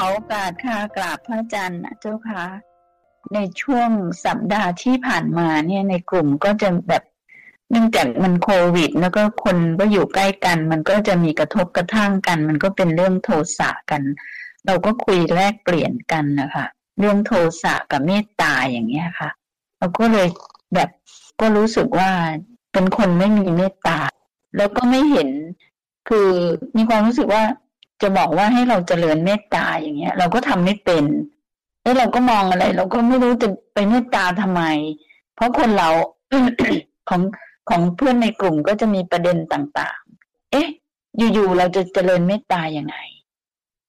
อโอกาสค่ะกราบพระอาจารย์นะเจ้าค่ะ ในช่วงสัปดาห์ที่ผ่านมาเนี่ยในกลุ่มก็จะแบบเนื่องจากมันโควิด แล้วก็คนก็อยู่ใกล้กัน มันก็จะมีกระทบกระทั่งกัน มันก็เป็นเรื่องโทสะกัน เราก็คุยแลกเปลี่ยนกันนะคะเรื่องโทสะกับเมตตาอย่างเงี้ยค่ะ เราก็เลยแบบก็รู้สึกว่าเป็นคนไม่มีเมตตา แล้วก็ไม่เห็นคือมีความรู้สึกว่า จะบอกว่าให้เราเจริญเมตตาอย่างเงี้ย เราก็ทำไม่เป็นแล้วเราก็มองอะไร เราก็ไม่รู้จะไปเมตตาทำไม เพราะคนเราของของเพื่อนในกลุ่มก็จะมีประเด็นต่าง ๆ เอ๊ะ อยู่ๆเราจะเจริญเมตตาอย่างไง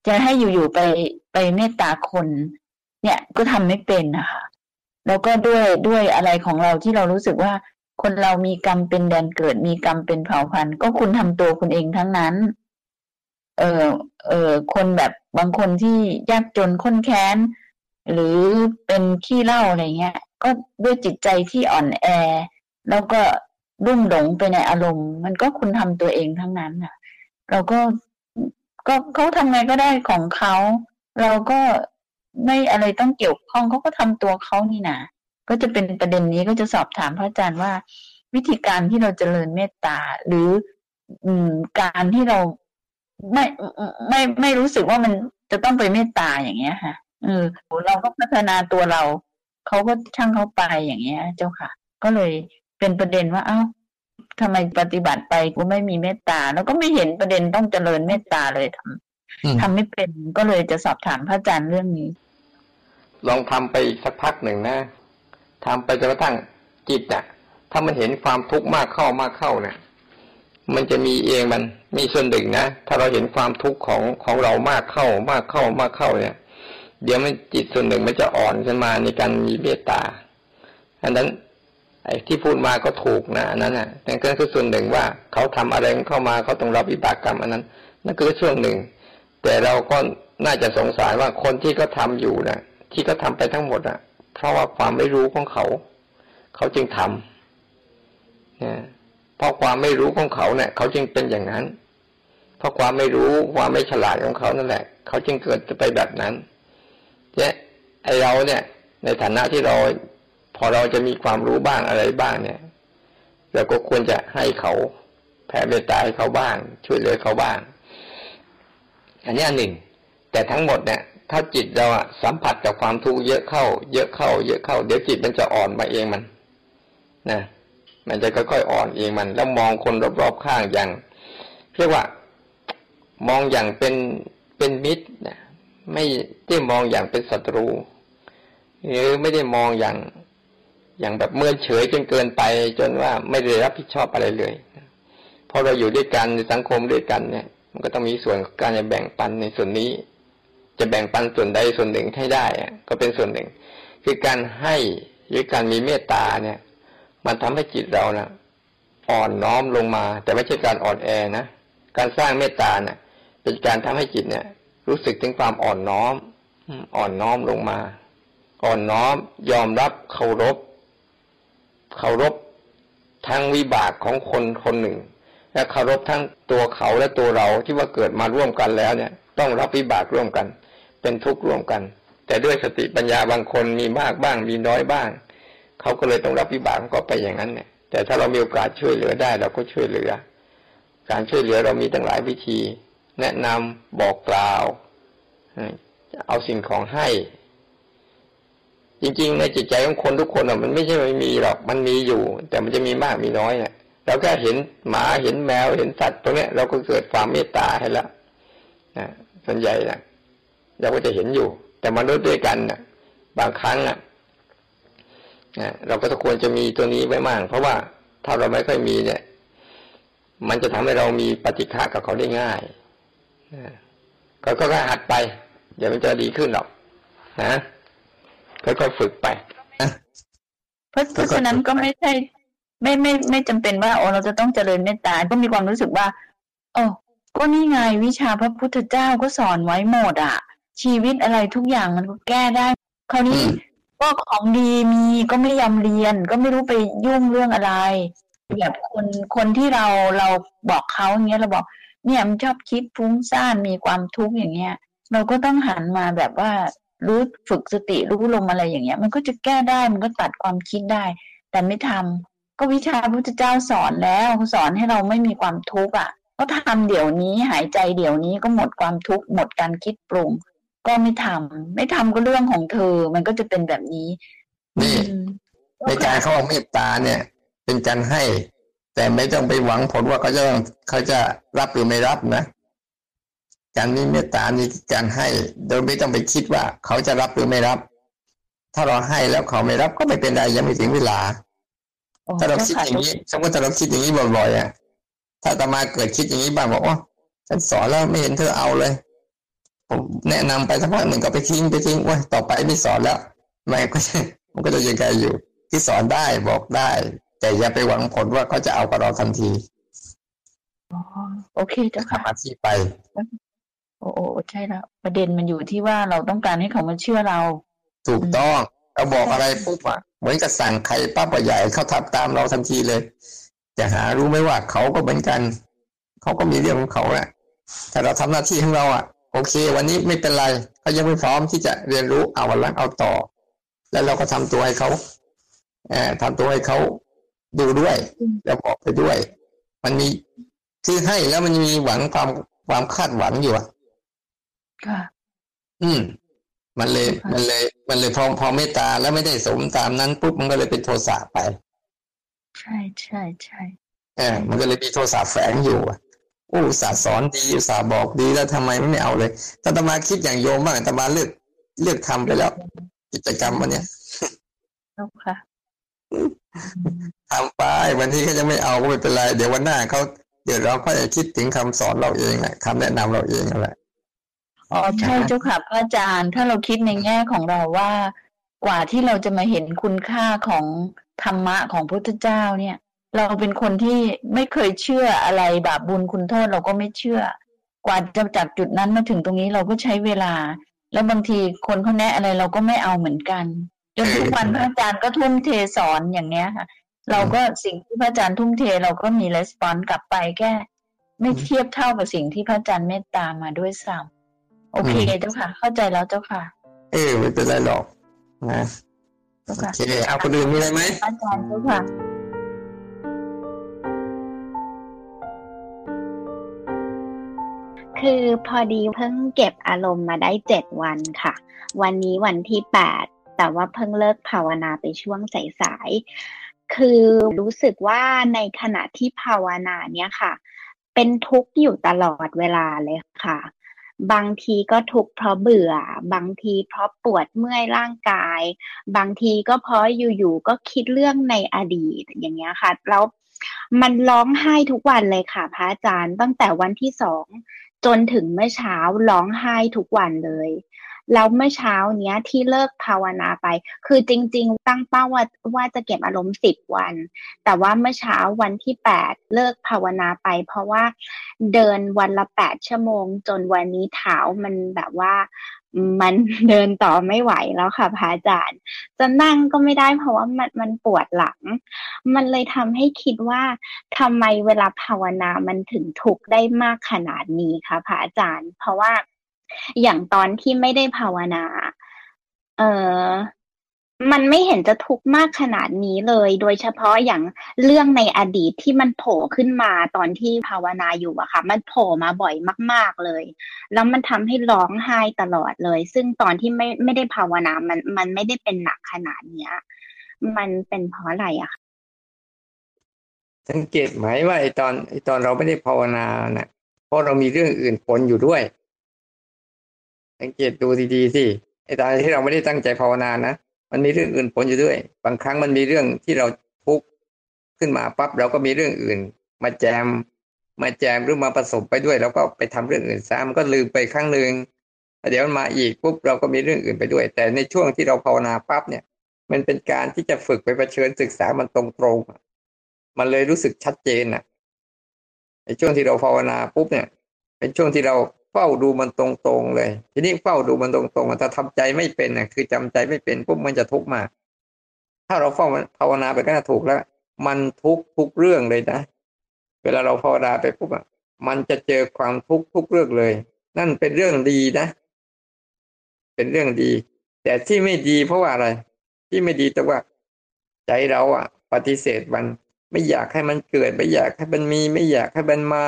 จะให้อยู่ๆไปไปเมตตาคน เนี่ยก็ทำไม่เป็นนะคะแล้วก็ด้วยด้วยอะไรของเราที่เรารู้สึกว่าคนเรามีกรรมเป็นแดนเกิดมีกรรมเป็นเผ่าพันธุ์ ก็คุณทำตัวคุณเองทั้งนั้น เออเออคนแบบบางคนที่ยากจนข้นแค้น หรือเป็นขี้เล่าอะไรเงี้ย ก็ด้วยจิตใจที่อ่อนแอ แล้วก็รุ่มหลงไปในอารมณ์ มันก็คุณทำตัวเองทั้งนั้นอะ เราก็ก็เขาทำไงก็ได้ของเขาเราก็ไม่อะไรต้องเกี่ยวข้องเขาก็ทำตัวเขานี่นะก็จะเป็นประเด็นนี้ก็จะสอบถามพระอาจารย์ว่า วิธีการที่เราจเจริญเมตตาหรือ อืมการที่เรา ไม่ไม่ไม่รู้สึกว่ามันจะต้องไปเมตตาอย่างเงี้ยค่ะเออเราก็พัฒนาตัวเราเขาก็ช่างเขาไปอย่างเงี้ย เจ้าค่ะ ก็เลยเป็นประเด็นว่าเอ้าทำไมปฏิบัติไปกูไม่มีเมตตา แล้วก็ไม่เห็นประเด็นต้องเจริญเมตตาเลยทำทำไม่เป็นก็เลยจะสอบถามพระอาจารย์เรื่องนี้ ลองทำไปสักพักหนึ่งนะทำไปจนกระทั่งจิตเนี่ยถ้ามันเห็นความทุกข์มากเข้ามากเข้าเนี่ย มันจะมีเองมันมีส่วนหนึ่งนะถ้าเราเห็นความทุกข์ของของเรามากเข้ามากเข้ามากเข้าเนี่ย เดี๋ยวมันจิตส่วนหนึ่งมันจะอ่อนขึ้นมาในการมีเมตตาอันนั้น ไอ้ที่พูดมาก็ถูกนะอันนั้นอะแต่ก็คือส่วนหนึ่งว่าเขาทำอะไรเข้ามาเขาต้องรับวิบากกรรมอันนั้นนั่นคือช่วงหนึ่ง แต่เราก็น่าจะสงสัยว่าคนที่เขาทาอยู่นะที่เขาทาไปทั้งหมดอะ เพราะว่าความไม่รู้ของเขา เขาจึงทำเนี่ย เพราะความไม่รู้ของเขาเนี่ย เขาจึงเป็นอย่างนั้น เพราะความไม่รู้ความไม่ฉลาดของเขานั่นแหละ เขาจึงเกิดจะไปแบบนั้นเนี่ยไอเราเนี่ย ในฐานะที่เรา พอเราจะมีความรู้บ้างอะไรบ้างเนี่ยเราก็ควรจะให้เขาแผ่เมตตาให้เขาบ้าง ช่วยเหลือเขาบ้าง อันนี้อันหนึ่ง แต่ทั้งหมดเนี่ยถ้าจิตเราสัมผัสกับความทุกข์เยอะเข้า เยอะเข้า เยอะเข้า เดี๋ยวจิตมันจะอ่อนมาเองมัน นะ มันจะค่อยๆอ่อนเองมัน แล้วมองคนรอบๆข้างอย่าง เรียกว่ามองอย่างเป็นเป็นมิตรนะไม่ได้มองอย่างเป็นศัตรู หรือไม่ได้มองอย่างอย่างแบบเมื่อเฉยจนเกินไป จนว่าไม่ได้รับผิดชอบอะไรเลยพอเราอยู่ด้วยกันในสังคมด้วยกันเนี่ย มันก็ต้องมีส่วนการจะแบ่งปันในส่วนนี้ จะแบ่งปันส่วนใดส่วนหนึ่งให้ได้ก็เป็นส่วนหนึ่ง คือการให้หรือการมีเมตตาเนี่ย มันทำให้จิตเรานะอ่อนน้อมลงมา แต่ไม่ใช่การอ่อนแอนะการสร้างเมตตาเนะ่ะ เป็นการทำให้จิตเนี่ย รู้สึกถึงความอ่อนน้อมอ่อนน้อมลงมา อ่อนน้อม ยอมรับเคารพเคารพทั้งวิบากของคนคนหนึ่ง และเคารพทั้งตัวเขาและตัวเราที่ว่าเกิดมาร่วมกันแล้วเนี่ย ต้องรับวิบากร่วมกัน เป็นทุกข์ร่วมกัน แต่ด้วยสติปัญญาบางคนมีมากบ้างมีน้อยบ้าง เขาก็เลยต้องรับวิบากก็ไปอย่างนั้นเนี่ย แต่ถ้าเรามีโอกาสช่วยเหลือได้ เราก็ช่วยเหลือ การช่วยเหลือเรามีตั้งหลายวิธี แนะนำบอกกล่าวเอาสิ่งของให้ จริง ๆ ในจิตใจของคนทุกคนอะมันไม่ใช่ไม่มีหรอกมันมีอยู่ แต่มันจะมีมากมีน้อยเนี่ยเราแค่เห็นหมาเห็นแมวเห็นสัตว์ตรงนี้เราก็เกิดความเมตตาให้แล้วนะส่วนใหญ่นะเราก็จะเห็นอยู่ แต่มนุษย์ด้วยกันนะบางครั้งอะ เราก็ควรจะมีตัวนี้ไว้มากเพราะว่าถ้าเราไม่ค่อยมีเนี่ย มันจะทำให้เรามีปฏิฆากับเขาได้ง่ายก็ก็หัดไป เดี๋ยวมันจะดีขึ้นหรอกนะค่อยๆฝึกไปเพราะเพราะฉะนั้นก็ไม่ใช่ ไม่ไม่ไม่จำเป็นว่าโอ้เราจะต้องเจริญเมตตาก็มีความรู้สึกว่าโอ้ก็นี่ไงวิชาพระพุทธเจ้าก็สอนไว้หมดอะ ชีวิตอะไรทุกอย่างมันก็แก้ได้ คราวนี้ ก็ของดีมีก็ไม่ยอมเรียน ก็ไม่รู้ไปยุ่งเรื่องอะไรแบบคนคนที่เราเราบอกเขาอย่างเงี้ยเราบอก เนี่ยมันชอบคิดฟุ้งซ่านมีความทุกข์อย่างเงี้ย เราก็ต้องหันมาแบบว่ารู้ฝึกสติรู้ลมอะไรอย่างเงี้ย มันก็จะแก้ได้มันก็ตัดความคิดได้ แต่ไม่ทำก็วิชาพระพุทธเจ้าสอนแล้วสอนให้เราไม่มีความทุกข์อะก็ทำเดี๋ยวนี้หายใจเดี๋ยวนี้ก็หมดความทุกข์หมดการคิดปรุง ก็ไม่ทำไม่ทำก็เรื่องของเธอ มันก็จะเป็นแบบนี้ นี่ ในการเขาเมตตาเนี่ย เป็นการให้ แต่ไม่ต้องไปหวังผลว่าเขาจะเขาจะรับหรือไม่รับนะการมีเมตตานี่การให้ โดยไม่ต้องไปคิดว่า เขาจะรับหรือไม่รับ ถ้าเราให้แล้วเขาไม่รับก็ไม่เป็นไรยังไม่ถึงเวลา ถ้าเราคิดอย่างนี้สมมติถ้าเราคิดอย่างนี้บ่อยๆอะ ถ้าตมาเกิดคิดอย่างนี้บ้างบอกว่าฉันสอนแล้วไม่เห็นเธอเอาเลย ผมแนะนำไปสักพักหนึ่งก็ไปทิ้งไปทิ้งว่าต่อไปไม่สอนแล้วมันก็มันก็จะยังไงอยู่ ที่สอนได้บอกได้ แต่อย่าไปหวังผลว่าเขาจะเอากับเราทันทีโอเคเจ้าค่ะอาชีพไป โอ้โอ้ใช่แล้วประเด็นมันอยู่ที่ว่าเราต้องการให้เขามาเชื่อเรา ถูกต้องเราบอกอะไรปุ๊บอะเหมือนกับสั่งใครป้าปใหญ่เขาทำตามเราทันทีเลย จะหารู้ไหมว่าเขาก็เหมือนกัน เขาก็มีเรื่องของเขาแหละแต่เราทำหน้าที่ของเราอะ โอเค วันนี้ไม่เป็นไรเขายังไม่พร้อมที่จะเรียนรู้เอาวันละเอาต่อ แล้วเราก็ทำตัวให้เขาเออทำตัวให้เขาดูด้วยแล้วบอกไปด้วย มันมีคือให้แล้วมันมีหวังความความคาดหวังอยู่อะค่ะ อืม มันเลย มันเลย มันเลยพอพอเมตตาแล้วไม่ได้สมตามนั้นปุ๊บมันก็เลยเป็นโทสะไป ใช่ใช่ใช่เออมันก็เลยมีโทสะแฝงอยู่ โอ้สาสอนดีสาบอกดีแล้วทำไมไม่เอาเลยถ้าตมาคิดอย่างโยมบ้างตมาเลือกเลือกทำไปแล้ว กิจกรรมวันเนี้ยค่ะทำไปวันนี้เขาจะไม่เอาก็ไม่เป็นไร เดี๋ยววันหน้าเขาเดี๋ยวเราก็จะคิดถึงคำสอนเราเองแหละคำแนะนำเราเองแหละอ๋อใช่เจ้าค่ะพระอาจารย์ ถ้าเราคิดในแง่ของเราว่า กว่าที่เราจะมาเห็นคุณค่าของธรรมะของพุทธเจ้าเนี่ย เราเป็นคนที่ไม่เคยเชื่ออะไรบาปบุญคุณโทษเราก็ไม่เชื่อ กว่าจะจากจุดนั้นมาถึงตรงนี้เราก็ใช้เวลา แล้วบางทีคนเขาแนะอะไรเราก็ไม่เอาเหมือนกันจนทุกวันพระอาจารย์ก็ทุ่มเทสอนอย่างเนี้ยค่ะ เราก็สิ่งที่พระอาจารย์ทุ่มเทเราก็มีレスปอนกลับไปแค่ไม่เทียบเท่ากับสิ่งที่พระอาจารย์เมตตามาด้วยซ้ำโอเคเจ้าค่ะ เข้าใจแล้วเจ้าค่ะ เออไม่เป็นไรหรอกนะโอเคเอาคนอื่นมีอะไรไหมอาจารย์เจ้าค่ะ คือพอดีเพิ่งเก็บอารมณ์มาได้เจ็ดวันค่ะ วันนี้วันที่แปดแต่ว่าเพิ่งเลิกภาวนาไปช่วงสายๆคือรู้สึกว่าในขณะที่ภาวนาเนี่ยค่ะ เป็นทุกข์อยู่ตลอดเวลาเลยค่ะ บางทีก็ทุกข์เพราะเบื่อ บางทีเพราะปวดเมื่อยร่างกาย บางทีก็เพราะอยู่ๆก็คิดเรื่องในอดีตอย่างเงี้ยค่ะแล้วมันร้องไห้ทุกวันเลยค่ะ พระอาจารย์ตั้งแต่วันที่สอง จนถึงเมื่อเช้าร้องไห้ทุกวันเลย แล้วเมื่อเช้าเนี้ยที่เลิกภาวนาไป คือจริง ๆ ตั้งเป้าว่าว่าจะเก็บอารมณ์สิบวัน แต่ว่าเมื่อเช้าวันที่แปดเลิกภาวนาไป เพราะว่าเดินวันละแปดชั่วโมง จนวันนี้เท้ามันแบบว่ามันเดินต่อไม่ไหวแล้วค่ะพระอาจารย์ จะนั่งก็ไม่ได้เพราะว่ามันมันปวดหลัง มันเลยทำให้คิดว่าทำไมเวลาภาวนามันถึงทุกข์ได้มากขนาดนี้คะพระอาจารย์ เพราะว่า อย่างตอนที่ไม่ได้ภาวนา เออมันไม่เห็นจะทุกข์มากขนาดนี้เลย โดยเฉพาะอย่างเรื่องในอดีตที่มันโผล่ขึ้นมาตอนที่ภาวนาอยู่อะค่ะ มันโผล่มาบ่อยมาก ๆเลย แล้วมันทำให้ร้องไห้ตลอดเลย ซึ่งตอนที่ไม่ไม่ได้ภาวนา มันมันไม่ได้เป็นหนักขนาดเนี้ย มันเป็นเพราะอะไรอะคะสังเกตไหมว่าไอตอนไอตอนเราไม่ได้ภาวนาเนะ่ะเพราะเรามีเรื่องอื่นปนอยู่ด้วย สังเกตดูดีๆสิไอ้ตอนที่เราไม่ได้ตั้งใจภาวนานะมันมีเรื่องอื่นปนอยู่ด้วย บางครั้งมันมีเรื่องที่เราทุกข์ขึ้นมาปั๊บเราก็มีเรื่องอื่น มาแจม มาแจมหรือมาผสมไปด้วยแล้วก็ไปทำเรื่องอื่นซะมันก็ลืมไปครั้งหนึ่งเดี๋ยวมันมาอีกปุ๊บเราก็มีเรื่องอื่นไปด้วย แต่ในช่วงที่เราภาวนาปั๊บเนี่ย มันเป็นการที่จะฝึกไปเผชิญศึกษามันตรงๆมันเลยรู้สึกชัดเจนอะในช่วงที่เราภาวนาปุ๊บเนี่ย เป็นช่วงที่เรา เฝ้าดูมันตรงๆเลย ทีนี้เฝ้าดูมันตรงๆถ้าทำใจไม่เป็นน่ะคือจำใจไม่เป็นปุ๊บมันจะทุกข์มาก ถ้าเราเฝ้าภาวนาไปก็ถูกแล้ว มันทุกทุกเรื่องเลยนะ เวลาเราภาวนาไปปุ๊บอะมันจะเจอความทุกข์ทุกเรื่องเลย นั่นเป็นเรื่องดีนะ เป็นเรื่องดี แต่ที่ไม่ดีเพราะว่าอะไร ที่ไม่ดีแต่ว่า ใจเราอะ ปฏิเสธมันไม่อยากให้มันเกิดไม่อยากให้มันมี ไม่อยากให้มันมา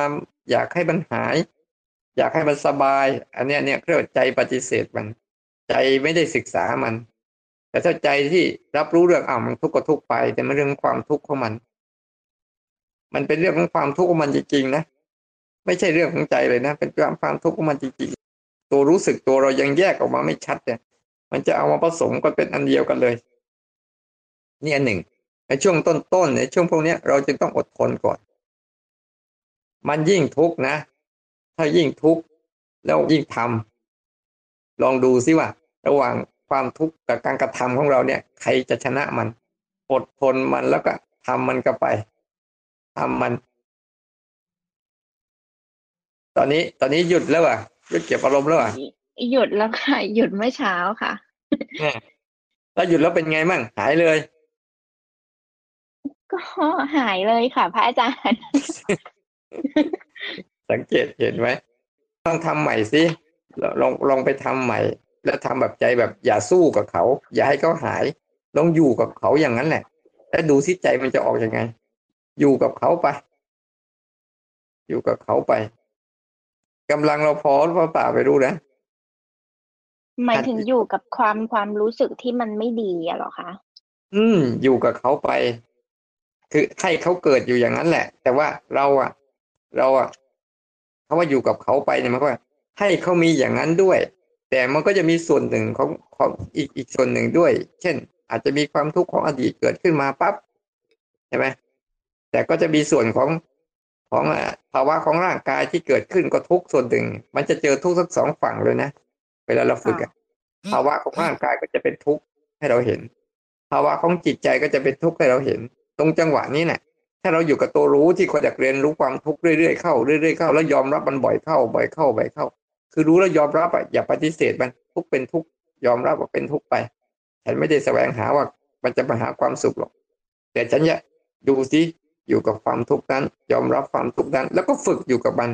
อยากให้มันหาย อยากให้มันสบาย อันเนี้ยเนี่ยเรียกว่าใจปฏิเสธมัน ใจไม่ได้ศึกษามัน แต่ถ้าใจที่รับรู้เรื่องอ่ามันทุกข์ก็ทุกข์ไป แต่มันเรื่องความทุกข์ของมัน มันเป็นเรื่องของความทุกข์ของมันจริงๆนะไม่ใช่เรื่องของใจเลยนะ เป็นความความทุกข์ของมันจริงๆตัวรู้สึกตัวเรายังแยกออกมาไม่ชัดเนี่ย มันจะเอามาผสมกันเป็นอันเดียวกันเลย นี่อันหนึ่งในช่วงต้นๆในช่วงพวกนี้เราจึงต้องอดทนก่อน มันยิ่งทุกข์นะ ถ้ายิ่งทุกข์แล้วยิ่งทำลองดูซิว่า ระหว่างความทุกข์กับการกระทำของเราเนี่ย ใครจะชนะมัน อดทนมันแล้วก็ทำมันก็ไปทำมัน ตอนนี้ ตอนนี้หยุดแล้วอะหยุดเก็บอารมณ์แล้วอะหยุดแล้วค่ะ หยุดเมื่อเช้าค่ะแล้วหยุดแล้วเป็นไงมั่งหายเลย ก็หายเลยค่ะ พระอาจารย์ สังเกตเห็นไหมต้องทำใหม่สิลองลองไปทำใหม่ แล้วทำแบบใจแบบอย่าสู้กับเขา อย่าให้เขาหายลองอยู่กับเขาอย่างนั้นแหละแล้วดูสิใจมันจะออกอยังไง อยู่กับเขาไป อยู่กับเขาไปกำลังเราพอหรือเปล่าไปรู้นะหมายถึงอยู่กับความความรู้สึกที่มันไม่ดีอะหรอคะอืม อยู่กับเขาไป คือให้เขาเกิดอยู่อย่างนั้นแหละ แต่ว่าเราอะเราอะเขาว่าอยู่กับเขาไปเนี่ยมันก็ให้เขามีอย่างนั้นด้วย แต่มันก็จะมีส่วนหนึ่งของของอีกอีกส่วนหนึ่งด้วย เช่น อาจจะมีความทุกข์ของอดีตเกิดขึ้นมาปั๊บใช่ไหมแต่ก็จะมีส่วนของของภาวะของร่างกายที่เกิดขึ้นก็ทุกส่วนหนึ่ง มันจะเจอทุกทั้งสองฝั่งเลยนะ เวลาเราฝึกภาวะของร่างกายก็จะเป็นทุกข์ให้เราเห็น ภาวะของจิตใจก็จะเป็นทุกข์ให้เราเห็น ตรงจังหวะนี้เนะี่ย ถ้าเราอยู่กับตัวรู้ที่คอยอยากเรียนรู้ความทุกข์เรื่อยๆเข้าเรื่อยๆเข้าแล้วยอมรับมันบ่อยเข้าบ่อยเข้าบ่อยเข้า คือรู้แล้วยอมรับอะอย่าปฏิเสธมันทุกเป็นทุกยอมรับว่าเป็นทุกไป ฉันไม่ได้แสวงหาว่ามันจะมาหาความสุขหรอก แต่ฉันจะดูสิอยู่กับความทุกข์นั้น ยอมรับความทุกข์นั้น แล้วก็ฝึกอยู่กับมัน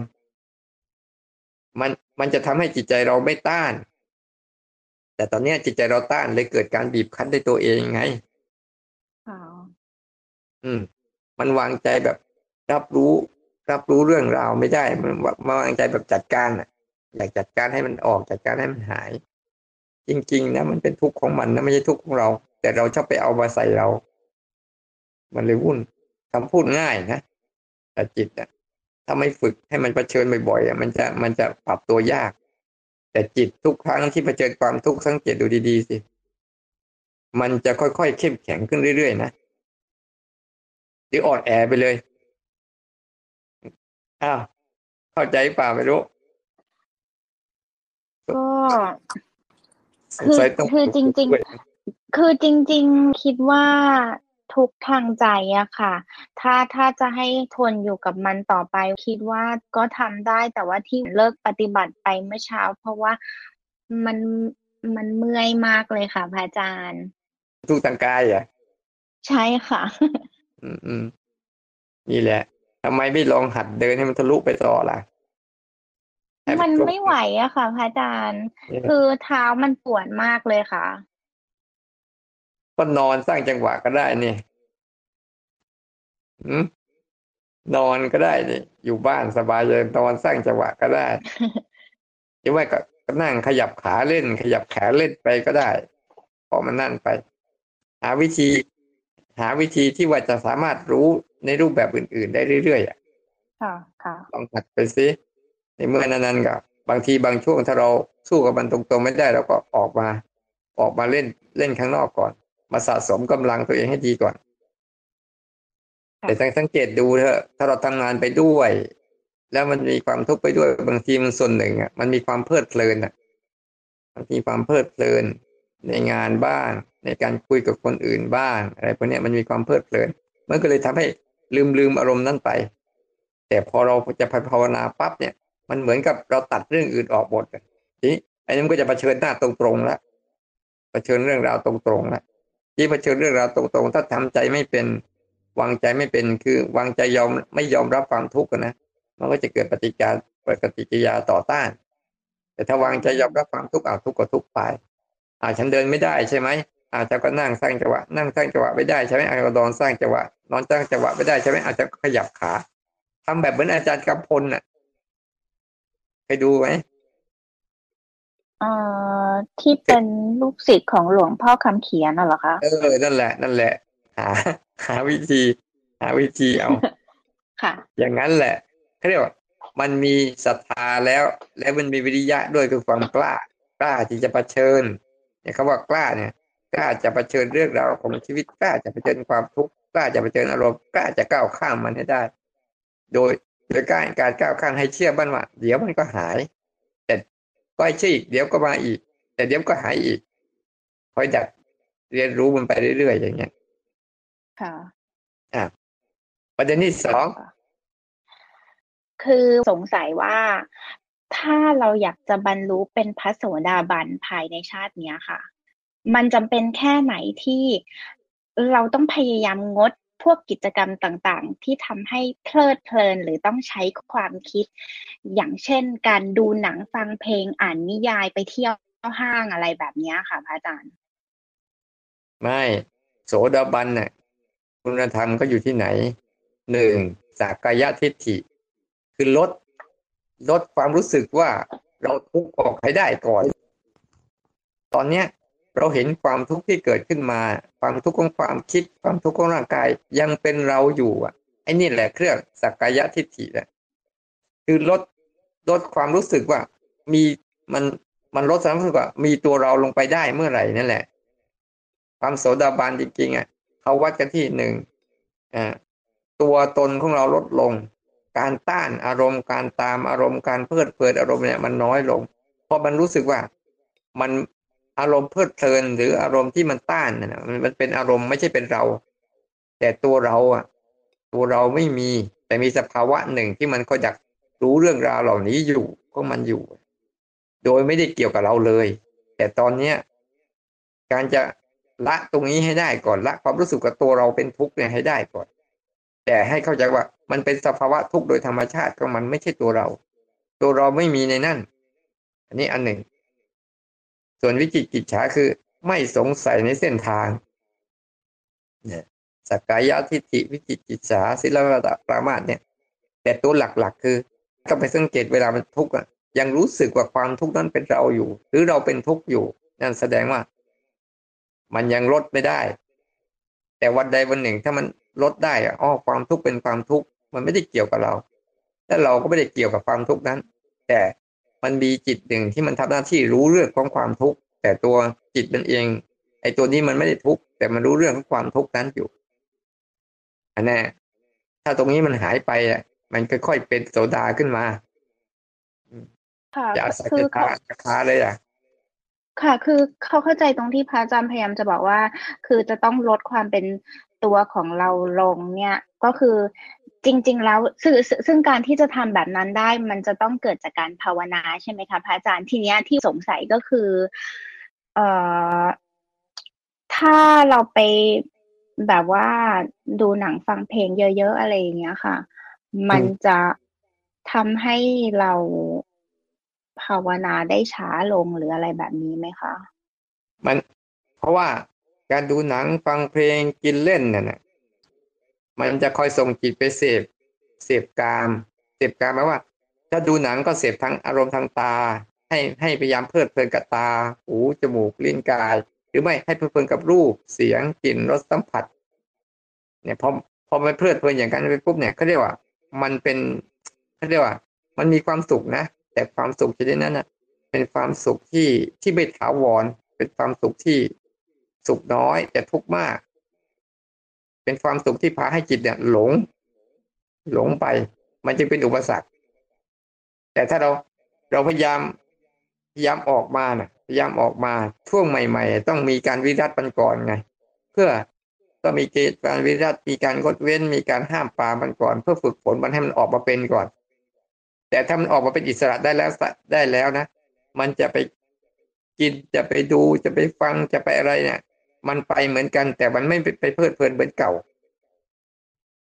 มันมันจะทำให้จิตใจเราไม่ต้าน แต่ตอนนี้จิตใจเราต้านเลยเกิดการบีบคั้นในตัวเองไงอืม มันวางใจแบบรับรู้ รับรู้เรื่องราวไม่ได้ มันมาวางใจแบบจัดการอะ อยากจัดการให้มันออกจัดการให้มันหาย จริง ๆ นะมันเป็นทุกข์ของมันนะไม่ใช่ทุกข์ของเรา แต่เราชอบไปเอามาใส่เรา มันเลยวุ่นคำพูดง่ายนะแต่จิตอะถ้าไม่ฝึกให้มันเผชิญบ่อยๆมันจะมันจะปรับตัวยาก แต่จิตทุกครั้งที่เผชิญความทุกข์สังเกตดูดีๆสิมันจะค่อยๆเข้มแข็งขึ้นเรื่อยๆนะ หรืออ่อนแอไปเลย อ้าว เข้าใจป่าไม่รู้ ก็คือคือจริง ๆ คือจริง ๆ คิดว่าทุกทางใจอะค่ะ ถ้าถ้าจะให้ทนอยู่กับมันต่อไป คิดว่าก็ทำได้แต่ว่าที่เลิกปฏิบัติไปเมื่อเช้า เพราะว่ามันมันเมื่อยมากเลยค่ะพระอาจารย์ ทุกทางกายอะ ใช่ค่ะ อืมอืมนี่แหละทำไมไม่ลองหัดเดินให้มันทะลุไปต่อล่ะมันไม่ไหวอะค่ะพระอาจารย์คือเท้ามันปวดมากเลยค่ะ ก็นอนสร้างจังหวะก็ได้นี่นอนก็ได้นี่อยู่บ้านสบายเลยนอนสร้างจังหวะก็ได้จะว่าก็นั่งขยับขาเล่น ขยับแขนเล่นไปก็ได้พอมันนั่นไป หาวิธี หาวิธีที่ว่าจะสามารถรู้ในรูปแบบอื่น ๆ ได้เรื่อยๆอะค่ะค่ะลองหัดไปซิในเมื่อนั้นๆกับบางทีบางช่วงถ้าเราสู้กับมันตรงๆไม่ได้เราก็ออกมา ออกมาเล่นเล่นข้างนอกก่อน มาสะสมกำลังตัวเองให้ดีก่อน แต่สังเกตดูเถอะถ้าเราทำงานไปด้วย แล้วมันมีความทุกข์ไปด้วยบางทีมันส่วนหนึ่งอะมันมีความเพลิดเพลินอะมันมีความเพลิดเพลิน ในงานบ้างในการคุยกับคนอื่นบ้างอะไรพวกนี้มันมีความเพลิดเพลินมันก็เลยทำให้ลืมลืมอารมณ์นั้นไป แต่พอเราจะภาวนาปั๊บเนี่ย มันเหมือนกับเราตัดเรื่องอื่นออกหมดทีนี้ไอ้นี่มันก็จะเผชิญหน้าตรงๆแล้วเผชิญเรื่องราวตรงๆแล้วที่เผชิญเรื่องราวตรงๆ ถ้าทำใจไม่เป็นวางใจไม่เป็นคือวางใจยอมไม่ยอมรับความทุกข์นะมันก็จะเกิดปฏิกิริยาปฏิกิริยาต่อต้าน แต่ถ้าวางใจยอมรับความทุกข์เอาทุกข์ก็ทุกข์ไป อ่าฉันเดินไม่ได้ใช่ไหมอาจจะก็นั่งสร้างจังหวะนั่งสร้างจังหวะไม่ได้ใช่ไหมอาจจะนอนสร้างจังหวะนอนสร้างจังหวะไม่ได้ใช่ไหมอาจจะขยับขาทำแบบเหมือนอาจารย์กำพลน่ะไปดูไหมเอ่อที่เป็นลูกศิษย์ของหลวงพ่อคำเขียนน่ะเหรอคะเออนั่นแหละ นั่นแหละ หา หาวิธี หาวิธีเอา ค่ะ อย่างนั้นแหละเขาเรียกว่ามันมีศรัทธาแล้ว แล้วมันมีวิริยะด้วยคือความกล้ากล้าที่จะะเผชิญ เนี่ยเขาว่ากล้าเนี่ยกล้าจะะเผชิญเรื่องราวของชีวิตกล้าจะะเผชิญความทุกข์กล้าจะะเผชิญอารมณ์กล้าจะก้าวข้ามมันให้ได้ โดยโดยการการก้าวข้ามให้เชื่อบ้านว่า เดี๋ยวมันก็หายแต่ก็ให้เชื่ออีกเดี๋ยวก็มาอีก แต่เดี๋ยวก็หายอีกคอยดัดเรียนรู้มันไปเรื่อยๆอย่างเงี้ยค่ะอ่าประเด็นที่สองคือสงสัยว่า ถ้าเราอยากจะบรรลุเป็นพระโสดาบันภายในชาติเนี้ยค่ะ มันจำเป็นแค่ไหนที่เราต้องพยายามงดพวกกิจกรรมต่างๆ ที่ทำให้เพลิดเพลินหรือต้องใช้ความคิด อย่างเช่น การดูหนังฟังเพลงอ่านนิยายไปเที่ยวห้างอะไรแบบนี้ค่ะพระอาจารย์ ไม่โสดาบันเนี่ยคุณธรรมก็อยู่ที่ไหนหนึ่งสากายทิฏฐิ คือลด ลดความรู้สึกว่าเราทุกข์ออกให้ได้ก่อน ตอนเนี้ยเราเห็นความทุกข์ที่เกิดขึ้นมา ความทุกข์ของความคิด ความทุกข์ของร่างกายยังเป็นเราอยู่อะไอ้นี่แหละเครื่องสักกายทิฏฐิแหละคือลดลดความรู้สึกว่า มีมันมันลดความรู้สึกว่า มีตัวเราลงไปได้เมื่อไหร่นั่นแหละ ความโสดาบันจริงๆอะเขาวัดกันที่หนึ่งอ่าตัวตนของเราลดลง การต้านอารมณ์การตามอารมณ์การเพลิดเพลินอารมณ์เนี่ยมันน้อยลง เพราะมันรู้สึกว่ามันอารมณ์เพลิดเพลินหรืออารมณ์ที่มันต้านนะมันเป็นอารมณ์ไม่ใช่เป็นเรา แต่ตัวเราอะ ตัวเราไม่มี แต่มีสภาวะหนึ่งที่มันก็อยากรู้เรื่องราวเหล่านี้อยู่ก็มันอยู่ โดยไม่ได้เกี่ยวกับเราเลย แต่ตอนเนี้ยการจะละตรงนี้ให้ได้ก่อนละความรู้สึกกับตัวเราเป็นทุกข์เนี่ยให้ได้ก่อน แต่ให้เข้าใจว่า มันเป็นสภาวะทุกข์โดยธรรมชาติของมันไม่ใช่ตัวเรา ตัวเราไม่มีในนั่น อันนี้อันหนึ่ง ส่วนวิจิกิจฉาคือไม่สงสัยในเส้นทางเนี่ยสกายทิฏฐิวิจิกิจฉาศิลปะปรามาสเนี่ย แต่ตัวหลักๆ คือก็ไปสังเกตเวลามันทุกข์อะยังรู้สึกว่าความทุกข์นั้นเป็นเราอยู่ หรือเราเป็นทุกข์อยู่ นั่นแสดงว่า มันยังลดไม่ได้ แต่วันใดวันหนึ่งถ้ามันลดได้อ๋อความทุกข์เป็นความทุกข์ มันไม่ได้เกี่ยวกับเรา และเราก็ไม่ได้เกี่ยวกับความทุกข์นั้น แต่มันมีจิตหนึ่งที่มันทำหน้าที่รู้เรื่องของความทุกข์แต่ตัวจิตมันเอง ไอ้ตัวนี้มันไม่ได้ทุกข์แต่มันรู้เรื่องของความทุกข์นั้นอยู่อันนี้ถ้าตรงนี้มันหายไปอะ มันค่อยๆเป็นโสดาขึ้นมาอย่าสักจะทาคาเลยอะค่ะ คือเขาเข้าใจตรงที่พระอาจารย์พยายามจะบอกว่า คือจะต้องลดความเป็นตัวของเราลงเนี่ย ก็คือ จริง ๆ แล้วซึ่งซึ่งการที่จะทำแบบนั้นได้ มันจะต้องเกิดจากการภาวนาใช่ไหมคะพระอาจารย์ทีเนี้ยที่สงสัยก็คือ เอ่อถ้าเราไปแบบว่าดูหนังฟังเพลงเยอะ ๆ อะไรอย่างเงี้ยค่ะ มันจะทำให้เราภาวนาได้ช้าลงหรืออะไรแบบนี้ไหมคะ มันเพราะว่าการดูหนังฟังเพลงกินเล่นเนี่ย มันจะคอยส่งจิตไปเสพเสพกามเสพกามแปลว่า ถ้าดูหนังก็เสพทั้งอารมณ์ทางตา ให้ให้พยายามเพลิดเพลินกับตา หูจมูกลิ้นกาย หรือไม่ให้เพลิดเพลินกับรูปเสียงกลิ่นรสสัมผัส เนี่ยพอพอมันเพลิดเพลินอย่างนั้นไปปุ๊บเนี่ยเขาเรียกว่า มันเป็นเขาเรียกว่า มันมีความสุขนะแต่ความสุขชนิดนั้นนะเป็นความสุขที่ที่ไม่ถาวรเป็นความสุขที่สุขน้อยแต่ทุกข์มาก เป็นความสุขที่พาให้จิตเนี่ย หลง หลงไป มันจะเป็นอุปสรรค แต่ถ้าเราเราพยายามพยายามออกมานะพยายามออกมาช่วงใหม่ ๆ ต้องมีการวิรัติมันก่อนไง เพื่อต้องมีการวิรัติมีการงดเว้นมีการห้ามปามันก่อน เพื่อฝึกฝนมันให้มันออกมาเป็นก่อน แต่ถ้ามันออกมาเป็นอิสระได้แล้วได้แล้วนะมันจะไปกินจะไปดูจะไปฟังจะไปอะไรเนี่ย มันไปเหมือนกัน แต่มันไม่ไปเพลิดเพลินเหมือนเก่า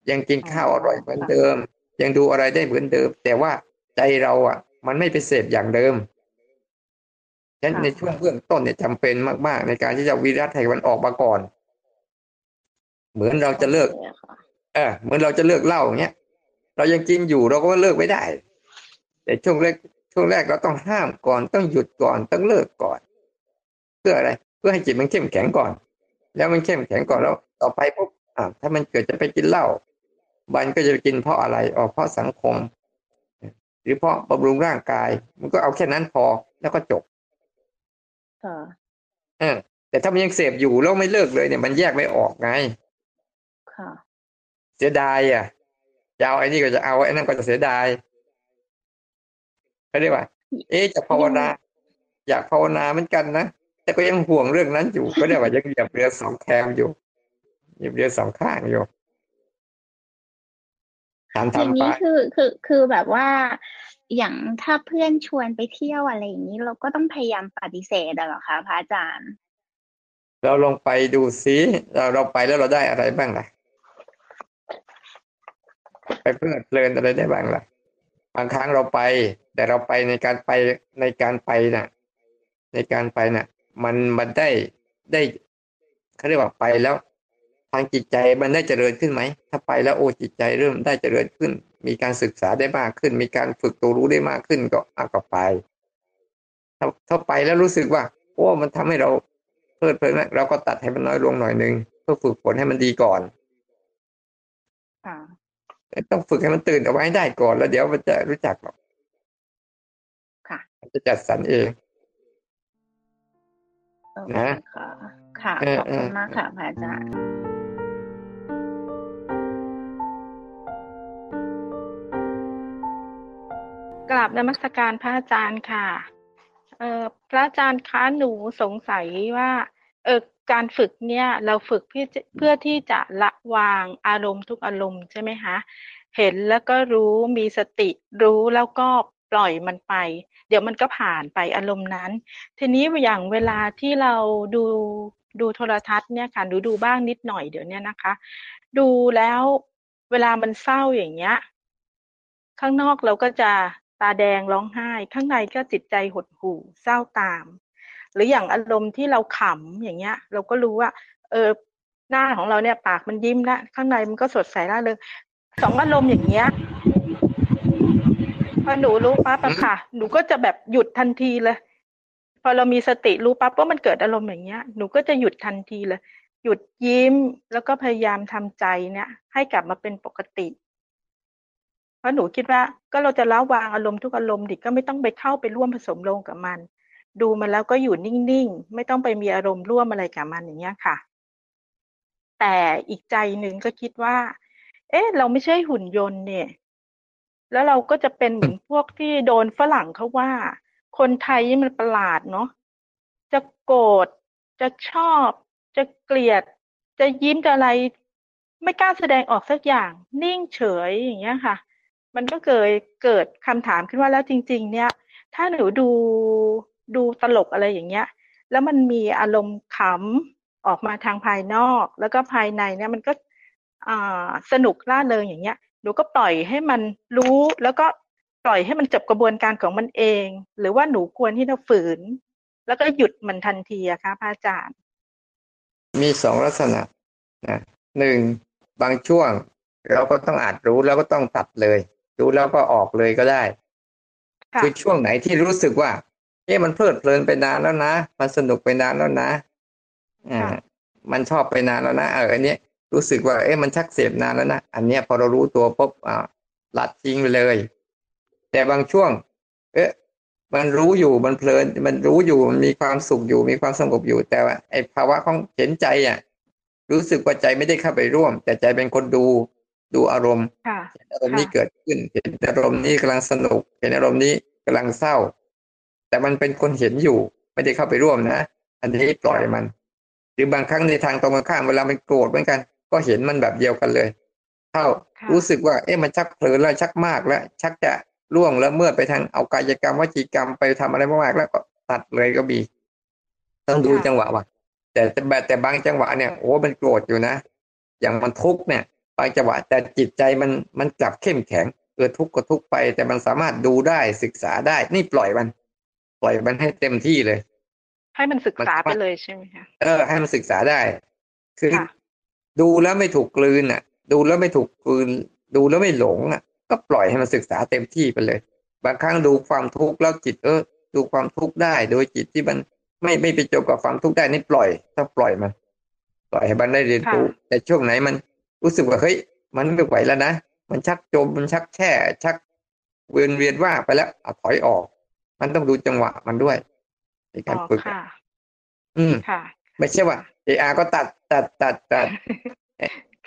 ยังกินข้าวอร่อยเหมือนเดิม ยังดูอะไรได้เหมือนเดิม แต่ว่าใจเราอะ มันไม่ไปเสพอย่างเดิมฉะนั้นในช่วงเบื้องต้นเนี่ยจำเป็นมากๆ ในการที่จะวิรัตให้มันออกมาก่อน เหมือนเราจะเลิกเออเหมือนเราจะเลิกเหล้าอย่างเงี้ยเรายังกินอยู่เราก็เลิกไม่ได้ แต่ช่วงแรกช่วงแรกเราต้องห้ามก่อนต้องหยุดก่อนต้องเลิกก่อน เพื่ออะไร เพื่อให้จิตมันเข้มแข็งก่อน แล้วมันเข้มแข็งก่อนแล้ว ต่อไปปุ๊บอ่าถ้ามันเกิดจะไปกินเหล้าบันก็จะกินเพราะอะไรออกเพราะสังคม หรือเพราะบำรุงร่างกาย มันก็เอาแค่นั้นพอแล้วก็จบค่ะเออแต่ถ้ามันยังเสพอยู่แล้วไม่เลิกเลยเนี่ยมันแยกไม่ออกไง ค่ะ เสียดายอะจะเอาไอ้นี่ก็จะเอาไอ้นั่นก็จะเสียดายเขาเรียกว่า เอ๊ะจะภาวนา อยากภาวนาเหมือนกันนะ แต่ก็ยังห่วงเรื่องนั้นอยู่ ก็เรียกว่ายังเหยียบเรือสองแคมอยู่เหยียบเรือสองข้างอยู่การอย่างทำไปนี้คือคือคือแบบว่าอย่างถ้าเพื่อนชวนไปเที่ยวอะไรอย่างนี้เราก็ต้องพยายามปฏิเสธอะเหรอคะพระอาจารย์ เราลองไปดูซิเราเราไปแล้วเราได้อะไรบ้างล่ะ ไปเพลิดเพลินอะไรได้บ้างล่ะบางครั้งเราไป แต่เราไปในการไปในการไปน่ะ ในการไปน่ะ มันมันได้ได้เขาเรียกว่าไปแล้ว ทางจิตใจมันได้เจริญขึ้นไหม ถ้าไปแล้วโอ้จิตใจเริ่มได้เจริญขึ้น มีการศึกษาได้มากขึ้น มีการฝึกตัวรู้ได้มากขึ้นก็เอาก็ไปถ้าถ้าไปแล้วรู้สึกว่า โอ้มันทำให้เราเพลิดเพลินนะเราก็ตัดให้มันน้อยลงหน่อยนึงเพื่อฝึกฝนให้มันดีก่อนค่ะต้องฝึกให้มันตื่นเอาไว้ให้ได้ก่อนแล้วเดี๋ยวมันจะรู้จักหรอกค่ะมันจะจัดสรรเองโอเค นะค่ะค่ะเออขอบคุณเออมากค่ะพระอาจารย์กราบนมัสการพระอาจารย์ค่ะ เอ่อพระอาจารย์คะหนูสงสัยว่าเออการฝึกเนี่ยเราฝึกเพื่อจะเพื่อที่จะละวางอารมณ์ทุกอารมณ์ใช่ไหมคะเห็นแล้วก็รู้มีสติรู้แล้วก็ ปล่อยมันไป เดี๋ยวมันก็ผ่านไปอารมณ์นั้น ทีนี้อย่างเวลาที่เราดูดูโทรทัศน์เนี่ยค่ะดูดูบ้างนิดหน่อยเดี๋ยวเนี้นะคะ ดูแล้วเวลามันเศร้าอย่างเงี้ย ข้างนอกเราก็จะตาแดงร้องไห้ ข้างในก็จิตใจหดหู่เศร้าตาม หรืออย่างอารมณ์ที่เราขำอย่างเงี้ย เราก็รู้ว่า เออหน้าของเราเนี่ยปากมันยิ้มแล้วข้างในมันก็สดใสร่าเริงสองอารมณ์อย่างเงี้ย พอหนูรู้ปั๊บอะค่ะ หนูก็จะแบบหยุดทันทีเลย พอเรามีสติรู้ปั๊บว่ามันเกิดอารมณ์อย่างเงี้ย หนูก็จะหยุดทันทีเลย หยุดยิ้มแล้วก็พยายามทำใจเนี่ย ให้กลับมาเป็นปกติ เพราะหนูคิดว่า ก็เราจะละวางอารมณ์ทุกอารมณ์ดิก็ไม่ต้องไปเข้าไปร่วมผสมลงกับมัน ดูมันแล้วก็อยู่นิ่งๆ ไม่ต้องไปมีอารมณ์ร่วมอะไรกับมันอย่างเงี้ยค่ะ แต่อีกใจหนึ่งก็คิดว่า เอ๊ะ เราไม่ใช่หุ่นยนต์เนี่ย แล้วเราก็จะเป็นเหมือนพวกที่โดนฝรั่งเขาว่า คนไทยนี่มันประหลาดเนาะจะโกรธจะชอบ จะเกลียด จะยิ้มจะอะไร ไม่กล้าแสดงออกสักอย่าง นิ่งเฉยอย่างเงี้ยค่ะ มันก็เกิดเกิดคำถามขึ้นว่าแล้วจริง ๆ เนี่ย ถ้าหนูดูดูตลกอะไรอย่างเงี้ย แล้วมันมีอารมณ์ขำออกมาทางภายนอก แล้วก็ภายในเนี่ยมันก็สนุกร่าเริงอย่างเงี้ย นูก็ปล่อยให้มันรู้แล้วก็ปล่อยให้มันจบกระบวนการของมันเอง หรือว่าหนูควรที่จะฝืน แล้วก็หยุดมันทันทีอะคะพระอาจารย์ มีสองลักษณะนะหนึ่งบางช่วง เราก็ต้องอาจรู้แล้วก็ต้องตัดเลย รู้แล้วก็ออกเลยก็ได้ค่ะคือช่วงไหนที่รู้สึกว่าเอ๊ะมันเพลิดเพลินไปนานแล้วนะ มันสนุกไปนานแล้วนะอ่าค่ะมันชอบไปนานแล้วนะเอออันเนี้ย รู้สึกว่า เอ๊ะมันชักเสพนานแล้วนะ อันเนี้ยพอเรารู้ตัวปุ๊บอ่าลัดทิ้งไปเลย แต่บางช่วง เอ๊ะมันรู้อยู่มันเพลิน มันรู้อยู่มันมีความสุขอยู่มีความสงบอยู่ แต่ว่าไอ้ภาวะของเห็นใจอะ รู้สึกว่าใจไม่ได้เข้าไปร่วม แต่ใจเป็นคนดูดูอารมณ์ค่ะเห็นอารมณ์นี้ค่ะเกิดขึ้น เห็นอารมณ์นี้กำลังสนุก เห็นอารมณ์นี้กำลังเศร้า แต่มันเป็นคนเห็นอยู่ ไม่ได้เข้าไปร่วมนะ อันนี้ปล่อยมัน หรือบางครั้งในทางตรงกันข้ามเวลามันโกรธเหมือนกัน ก็เห็นมันแบบเดียวกันเลยเท่าค่ะรู้สึกว่า เอ๊ะมันชักเพลินแล้วชักมากแล้ว ชักจะล่วงแล้วเมื่อไปทางเอากายกรรมวจีกรรมไปทำอะไรมากๆแล้วก็ตัดเลยก็มีต้องดูจังหวะว่ะแต่แต่แบบแต่บางจังหวะเนี่ยโอ้มันโกรธอยู่นะอย่างมันทุกข์เนี่ยบางจังหวะแต่จิตใจมันมันกลับเข้มแข็งเออทุกข์ก็ทุกข์ไป แต่มันสามารถดูได้ศึกษาได้ นี่ปล่อยมัน ปล่อยมันให้เต็มที่เลย ให้มันศึกษาไปเลยใช่ไหมคะเออให้มันศึกษาได้ คือ ดูแล้วไม่ถูกกลืนอะ ดูแล้วไม่ถูกกลืน ดูแล้วไม่หลงอะ ก็ปล่อยให้มันศึกษาเต็มที่ไปเลย บางครั้งดูความทุกข์แล้วจิตเออดูความทุกข์ได้ โดยจิตที่มันไม่ไม่ไปจบกับความทุกข์ได้นี่ปล่อยต้องปล่อยมันปล่อยให้มันได้เรียนรู้ แต่ช่วงไหนมันรู้สึกว่าเฮ้ยมันไม่ไหวแล้วนะมันชักจมมันชักแช่ชักเวียนเวียนว่าไปแล้วเอาถอยออก มันต้องดูจังหวะมันด้วยในการฝึกอืมไม่ใช่ว่า เออาก็ตัดตัดตัดตัด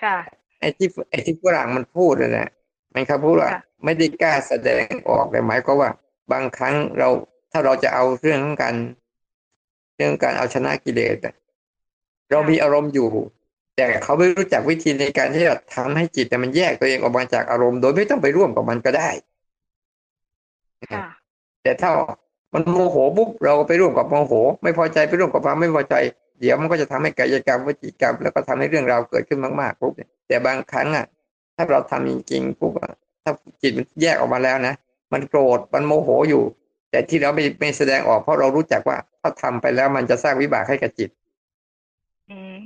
ค่ะ ไอ้ที่ไอ้ที่ฝรั่งมันพูดเลยนะมันเขาพูดว่าไม่ได้กล้าแสดงออกแต่หมายก็ว่า บางครั้งเราถ้าเราจะเอาเรื่องของการเรื่องการเอาชนะกิเลสเรามีอารมณ์อยู่ แต่เขาไม่รู้จักวิธีในการที่จะทำให้จิตแต่มันแยกตัวเองออกมาจากอารมณ์ โดยไม่ต้องไปร่วมกับมันก็ได้แต่ถ้ามันโมโหปุ๊บเราไปร่วมกับโมโห ไม่พอใจไปร่วมกับความไม่พอใจ เดี๋ยวมันก็จะทำให้กายกรรมวิจิกรรม แล้วก็ทำให้เรื่องราวเกิดขึ้นมากๆปุ๊บแต่บางครั้งอะ ถ้าเราทำจริงๆปุ๊บถ้าจิตมันแยกออกมาแล้วนะมันโกรธมันโมโหอยู่ แต่ที่เราไม่ไม่แสดงออกเพราะเรารู้จักว่าถ้าทำไปแล้วมันจะสร้างวิบากให้กับจิต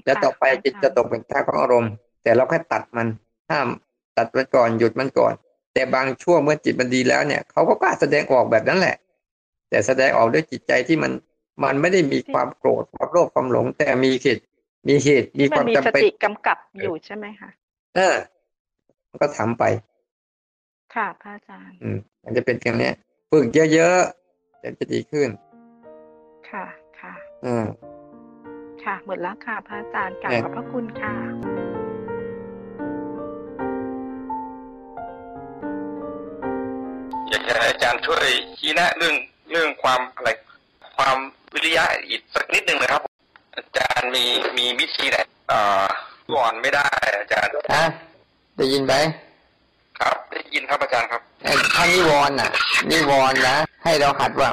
แล้วต่อไปจิตจะตกเป็นท่าของอารมณ์ แต่เราแค่ตัดมันห้ามตัดมันก่อนหยุดมันก่อน แต่บางช่วงเมื่อจิตมันดีแล้วเนี่ยเขาก็กล้าแสดงออกแบบนั้นแหละ แต่แสดงออกด้วยจิตใจที่มัน มันไม่ได้มีความโกรธความโลภความหลง แต่มีเหตุมีเหตุมีความจำเป็นมีสติกำกับอยู่ใช่ไหมคะเออก็ทำไป ค่ะพระอาจารย์ อืม มันจะเป็นอย่างนี้ฝึกเยอะๆจะจะดีขึ้น ค่ะค่ะอืมค่ะหมดแล้วค่ะพระอาจารย์กราบขอบพระคุณค่ะอยากจะอาจารย์ช่วยชี้แนะเรื่องเรื่องความอะไร ความวิริยะอีกสักนิดหนึ่งนะครับ อาจารย์มีมีวิธีไหนอ่าก่อนไม่ได้ อาจารย์ฮะได้ยินไหมครับได้ยินครับอาจารย์ครับถ้านิวรณ์อะ นิวรณ์นะให้เราหัดว่า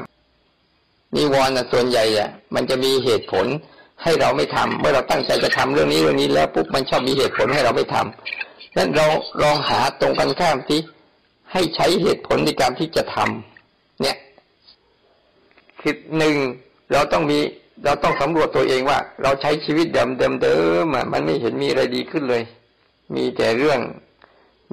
นิวรณ์อะส่วนใหญ่อะ มันจะมีเหตุผลให้เราไม่ทำเมื่อเราตั้งใจจะทำเรื่องนี้เรื่องนี้แล้วปุ๊บมันชอบมีเหตุผลให้เราไม่ทำนั้นเราลองหาตรงกันข้ามที่ให้ใช้เหตุผลในการที่จะทำเนี่ย คือหนึ่งเราต้องมีเราต้องสำรวจตัวเองว่า เราใช้ชีวิตเดิมเดิมเดิมมันไม่เห็นมีอะไรดีขึ้นเลย มีแต่เรื่อง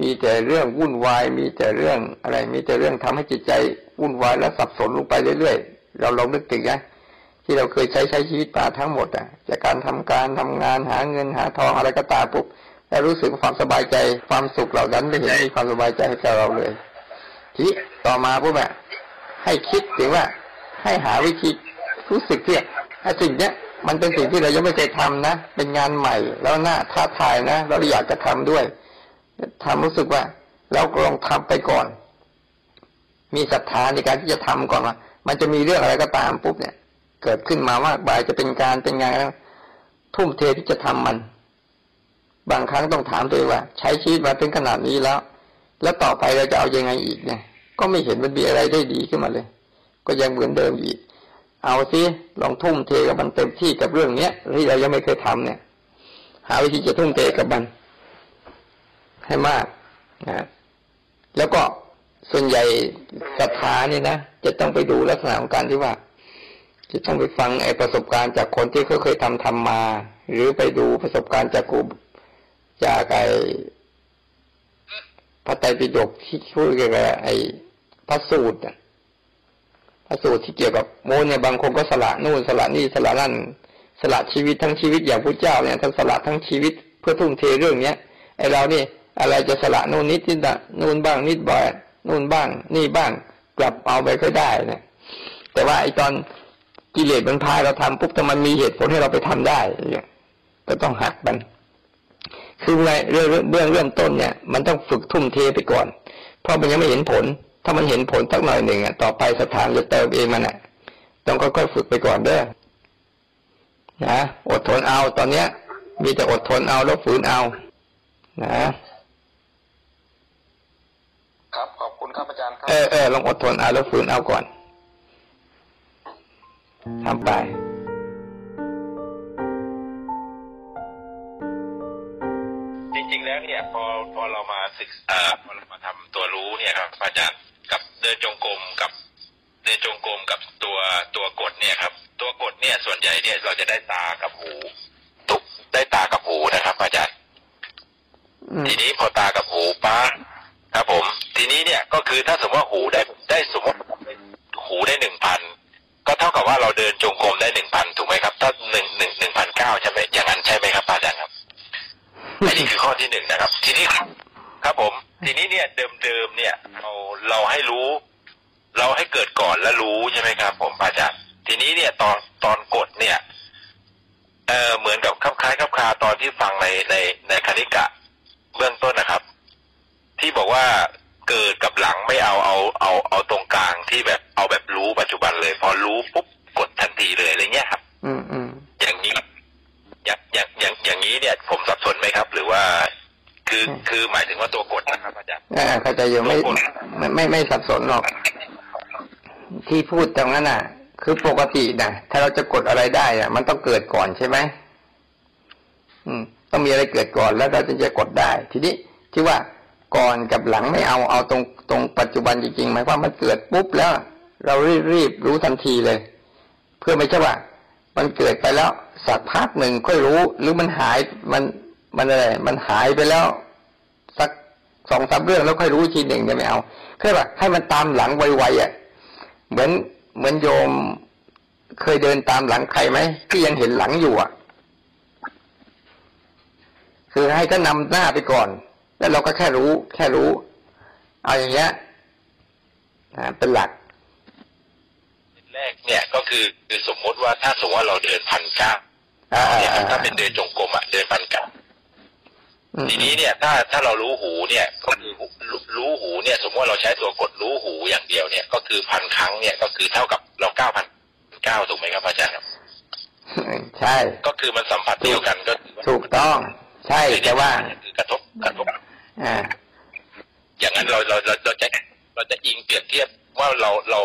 มีแต่เรื่องวุ่นวาย มีแต่เรื่องอะไร มีแต่เรื่องทำให้จิตใจวุ่นวายและสับสนลงไปเรื่อยๆเราลองนึกถึงนะที่เราเคยใช้ใช้ชีวิตป่าทั้งหมดอะจากการทำการทำงานหาเงินหาทองอะไรก็ตามปุ๊บและรู้สึกความสบายใจความสุขเหล่านั้นไม่เห็นมีความสบายใจให้กับเราเลย ทีต่อมาปุ๊บอะให้คิดถึงว่า ให้หาวิธีรู้สึกเที่ยสิ่งเนี้ยมันเป็นสิ่งที่เรายังไม่เคยทำนะ เป็นงานใหม่ แล้วน่าท้าทายนะ เราอยากจะทำด้วยทำรู้สึกว่า เราลองทำไปก่อน มีศรัทธาในการที่จะทำก่อนว่า มันจะมีเรื่องอะไรก็ตามปุ๊บเนี่ย เกิดขึ้นมามากมายจะเป็นการเป็นงานทุ่มเทที่จะทำมัน บางครั้งต้องถามตัวเองว่า ใช้ชีวิตมาเป็นขนาดนี้แล้ว แล้วต่อไปเราจะเอายังไงอีกเนี่ย ก็ไม่เห็นมันมีอะไรได้ดีขึ้นมาเลย ก็ยังเหมือนเดิมอีก เอาซิลองทุ่มเทกับมันเต็มที่กับเรื่องเนี้ยที่เรายังไม่เคยทำเนี่ย หาวิธีจะทุ่มเทกับมัน ให้มากนะแล้วก็ส่วนใหญ่ศรัทธานี่นะจะต้องไปดูลักษณะของการที่ว่า จะต้องไปฟังไอ้ประสบการณ์จากคนที่เขาเคยทำทำมา หรือไปดูประสบการณ์จากครูจากไอ้พระไตรปิฎกที่ช่วยกับไอ้พระสูตร พระสูตรที่เกี่ยวกับโมเนี่ยบางคนก็สละนู่นสละนี่สละนั่น สละชีวิตทั้งชีวิตอย่างพระเจ้าเนี่ยท่านสละทั้งชีวิตเพื่อทุ่มเทเรื่องเนี้ยไอเรานี่อะไรจะสละนู่นนิดนิดนู่นบ้างนิดบ่อยนู่นบ้าง นี่บ้างกลับเอาไปก็ได้นะแต่ว่าไอตอนกิเลสมันพายเราทำปุ๊บแต่มันมีเหตุผลให้เราไปทำได้เนี่ยก็ต้องหักมันคือในเรื่องเบื้องเริ่มต้นเนี่ย มันต้องฝึกทุ่มเทไปก่อน เพราะมันยังไม่เห็นผล ถ้ามันเห็นผลสักหน่อยหนึ่งอะต่อไปสถานจะเติมเองมันอะ ต้องค่อยๆฝึกไปก่อนเด้อนะอดทนเอาตอนเนี้ย มีแต่อดทนเอาแล้วฝืนเอา นะ ครับขอบคุณครับอาจารย์ครับเออเออลองอดทนเอาแล้วฝืนเอาก่อนทำไปแล้วเนี่ยพอพอเรามาศึกษาพอเรามาทำตัวรู้เนี่ยครับอาจารย์กับเดินจงกรมกับเดินจงกรมกับตัวตัวกดเนี่ยครับ ตัวกดเนี่ยส่วนใหญ่เนี่ยเราจะได้ตากับหูตุกได้ตากับหูนะครับ อาจารย์อืมทีนี้พอตากับหูป้าครับผม ทีนี้เนี่ยก็คือถ้าสมมติว่าหูได้ได้สมมติหูได้หนึ่งพันก็เท่ากับว่าเราเดินจงกรมได้หนึ่งพันถูกไหมครับ ถ้าหนึ่งหนึ่งหนึ่งพันเก้าใช่ไหมอย่างนั้นใช่ไหมครับอาจารย์ครับอันนี้คือข้อที่หนึ่งนะครับ ทีนี้ ครับผม ทีนี้เนี่ยเดิมๆเนี่ยเราเราให้รู้ เราให้เกิดก่อนแล้วรู้ใช่ไหมครับ ผมอาจารย์ทีนี้เนี่ยตอนตอนกดเนี่ยเออเหมือนกับคลับคล้ายคลับคาตอนที่ฟังในในในคณิกะเบื้องต้นนะครับ ที่บอกว่าเกิดกับหลังไม่เอาเอาเอาเอาตรงกลางที่แบบเอาแบบรู้ปัจจุบันเลย พอรู้ปุ๊บกดทันทีเลยอะไรเงี้ยครับ อืมอืมอย่างนี้อย่างอย่างอย่างอย่างนี้เนี่ย ผมสับสนไหมครับ หรือว่า คือคือหมายถึงว่าตัวกดนะครับอาจารย์อ่าเข้าใจอยู่ไม่ไม่ไม่ไม่สับสนหรอก ที่พูดตรงนั้นน่ะ คือปกตินะถ้าเราจะกดอะไรได้อะมันต้องเกิดก่อนใช่ไหมอืม ต้องมีอะไรเกิดก่อนแล้วเราจึงจะกดได้ ทีนี้ที่ว่าก่อนกับหลังไม่เอาเอาตรงตรงปัจจุบันจริงๆหมายความมันเกิดปุ๊บแล้ว เรารีบรีบรู้ทันทีเลย เพื่อไม่ใช่ว่า มันเกิดไปแล้วสักพักหนึ่งค่อยรู้ หรือมันหายมัน มันอะไรมันหายไปแล้ว สักสองสามเรื่องแล้วค่อยรู้อีกทีหนึ่งเนี่ยไม่เอาแค่ว่าให้มันตามหลังไวๆอะ เหมือนเหมือนโยมเคยเดินตามหลังใครไหมที่ยังเห็นหลังอยู่อะ คือให้ท่านนำหน้าไปก่อน แล้วเราก็แค่รู้ แค่รู้ เอาอย่างเงี้ยนะเป็นหลักแรกเนี่ยก็คือคือสมมติว่าถ้าสมมติว่าเราเดินพันเก้าอ่าเนี่ยอ่าถ้าเป็นเดินจงกรมอะเดินพันเก้าอืม ทีนี้เนี่ยถ้าถ้าเรารู้หูเนี่ยก็คือรู้รู้หูเนี่ย สมมติว่าเราใช้ตัวกดรู้หูอย่างเดียวเนี่ยก็คือพันครั้งเนี่ยก็คือเท่ากับเราเก้าพันเก้าถูกไหมครับอาจารย์ครับใช่ ก็คือมันสัมผัสเดียวกันก็ถือว่าถูกต้อง ใช่แต่ว่าคือกระทบกระทบอ่าอย่างนั้นเราเราเราเราจะเราจะอิงเปรียบเทียบว่าเราเรา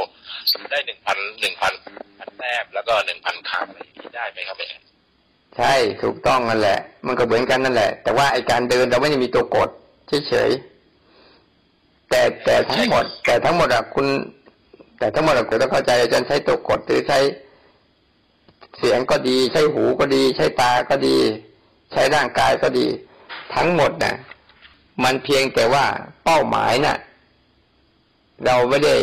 ได้หนึ่งพันหนึ่งพันพันแต้มแล้วก็หนึ่งพันครั้งอะไรอย่างนี้ได้ไหมครับอาจารย์ ใช่ถูกต้องนั่นแหละ มันก็เหมือนกันนั่นแหละ แต่ว่าไอการเดินเราไม่ได้มีตัวกดเฉยๆแต่แต่ทั้งหมด แต่ทั้งหมดอะคุณ แต่ทั้งหมดอะคุณต้องเข้าใจอาจารย์ใช้ตัวกดหรือใช้เสียงก็ดี ใช้หูก็ดี ใช้ตาก็ดี ใช้ร่างกายก็ดี ทั้งหมดน่ะ มันเพียงแต่ว่าเป้าหมายน่ะ เราไม่ได้